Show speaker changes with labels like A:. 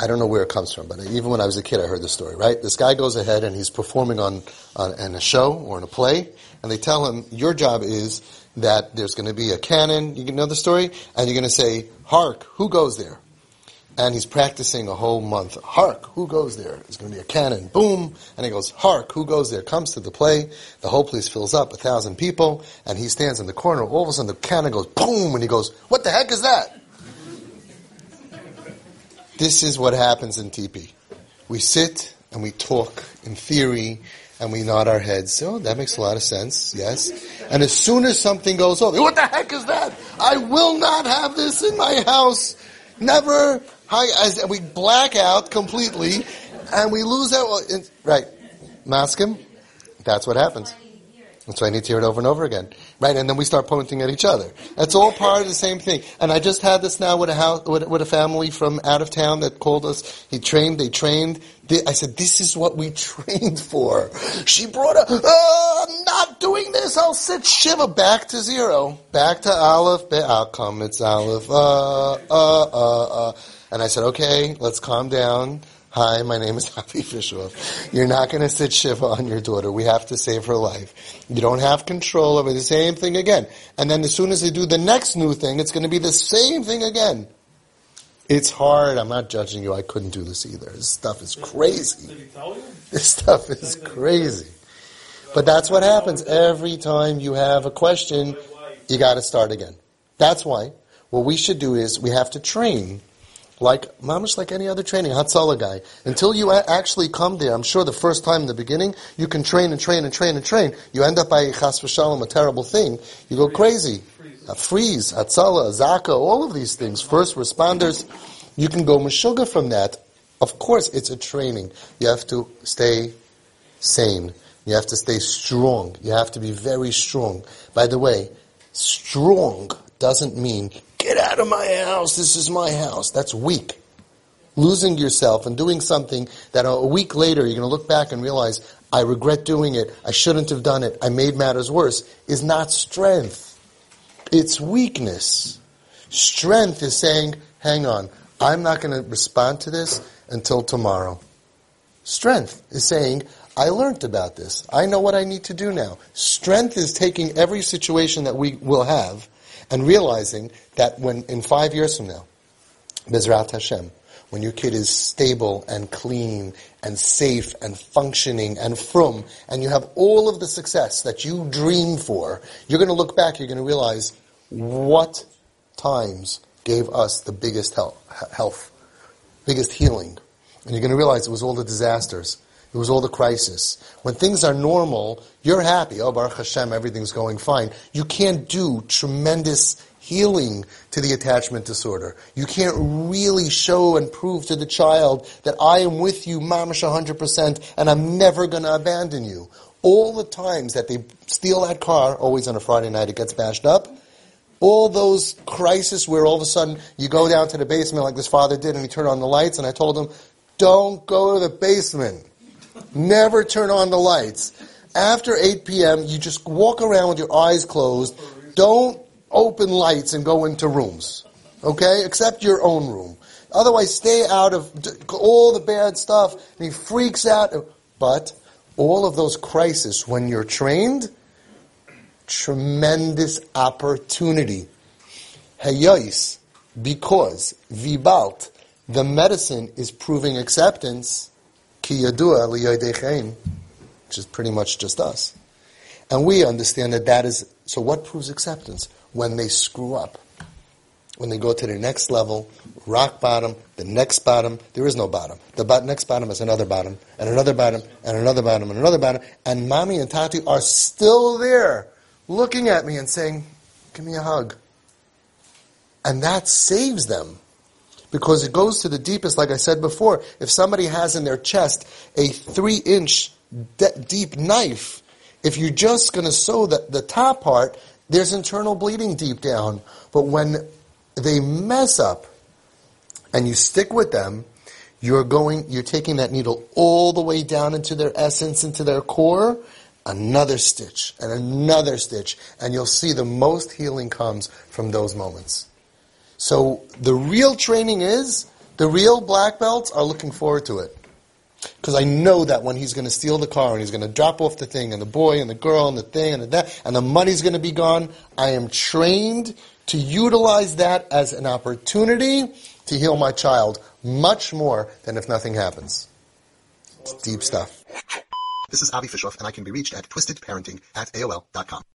A: I don't know where it comes from, but even when I was a kid, I heard the story, right? This guy goes ahead and he's performing on, on in a show or in a play, and they tell him, your job is that there's going to be a cannon, you know the story, and you're going to say, hark, who goes there? And he's practicing a whole month. Hark, who goes there? There's going to be a cannon. Boom. And he goes, hark, who goes there? Comes to the play. The whole place fills up, a thousand people, and he stands in the corner. All of a sudden the cannon goes boom, and he goes, what the heck is that? This is what happens in TP. We sit and we talk in theory and we nod our heads. Oh, that makes a lot of sense. Yes. And as soon as something goes off, what the heck is that? I will not have this in my house. Never. As we black out completely and we lose that. Right. Maskim. That's what happens. And so I need to hear it over and over again. Right? And then we start pointing at each other. That's all part of the same thing. And I just had this now with a house, with, with a family from out of town that called us. He trained, they trained. I said, this is what we trained for. She brought a, oh, I'm not doing this. I'll sit Shiva back to zero. Back to Aleph, outcome. It's Aleph, uh, uh, uh, uh. And I said, okay, let's calm down. Hi, my name is Happy Fishoff. You're not going to sit Shiva on your daughter. We have to save her life. You don't have control over the same thing again. And then as soon as they do the next new thing, it's going to be the same thing again. It's hard. I'm not judging you. I couldn't do this either. This stuff is crazy. This stuff is crazy. But that's what happens every time you have a question. You got to start again. That's why what we should do is we have to train like mamish like any other training, Hatzalah guy. Until you actually come there, I'm sure the first time in the beginning, you can train and train and train and train. You end up by chas v'shalom, a terrible thing. You go crazy. A freeze, Hatzalah, Zaka, all of these things. First responders, you can go mashuga from that. Of course, it's a training. You have to stay sane. You have to stay strong. You have to be very strong. By the way, strong doesn't mean out of my house. This is my house. That's weak. Losing yourself and doing something that a week later you're going to look back and realize, I regret doing it. I shouldn't have done it. I made matters worse is not strength. It's weakness. Strength is saying, hang on, I'm not going to respond to this until tomorrow. Strength is saying, I learned about this. I know what I need to do now. Strength is taking every situation that we will have and realizing that when in five years from now, Bezrat Hashem, when your kid is stable and clean and safe and functioning and from, and you have all of the success that you dream for, you're going to look back, you're going to realize what times gave us the biggest health, biggest healing. And you're going to realize it was all the disasters. It was all the crisis. When things are normal, you're happy. Oh, Baruch Hashem, everything's going fine. You can't do tremendous healing to the attachment disorder. You can't really show and prove to the child that I am with you, mamish 100%, and I'm never going to abandon you. All the times that they steal that car, always on a Friday night it gets bashed up, all those crises where all of a sudden you go down to the basement like this father did and he turned on the lights and I told him, don't go to the basement. Never turn on the lights. After 8 p.m., you just walk around with your eyes closed. Don't open lights and go into rooms. Okay? Except your own room. Otherwise, stay out of all the bad stuff. And he freaks out. But all of those crises, when you're trained, tremendous opportunity. Hayos, because vibalt, the medicine is proving acceptance Ki yadua which is pretty much just us. And we understand that that is, so what proves acceptance? When they screw up. When they go to the next level, rock bottom, the next bottom, there is no bottom. The next bottom is another bottom, and another bottom, and another bottom, and another bottom, and mommy and tati are still there, looking at me and saying, give me a hug. And that saves them because it goes to the deepest, like I said before. If somebody has in their chest a three inch de- deep knife, if you're just going to sew the, the top part, there's internal bleeding deep down. But when they mess up and you stick with them, you're going, you're taking that needle all the way down into their essence, into their core, another stitch and another stitch, and you'll see the most healing comes from those moments. So the real training is The real black belts are looking forward to it. Because I know that when he's going to steal the car and he's going to drop off the thing and the boy and the girl and the thing and the that and the money's going to be gone, I am trained to utilize that as an opportunity to heal my child much more than if nothing happens. It's deep stuff.
B: This is Avi Fishoff, and I can be reached at twistedparenting at AOL.com.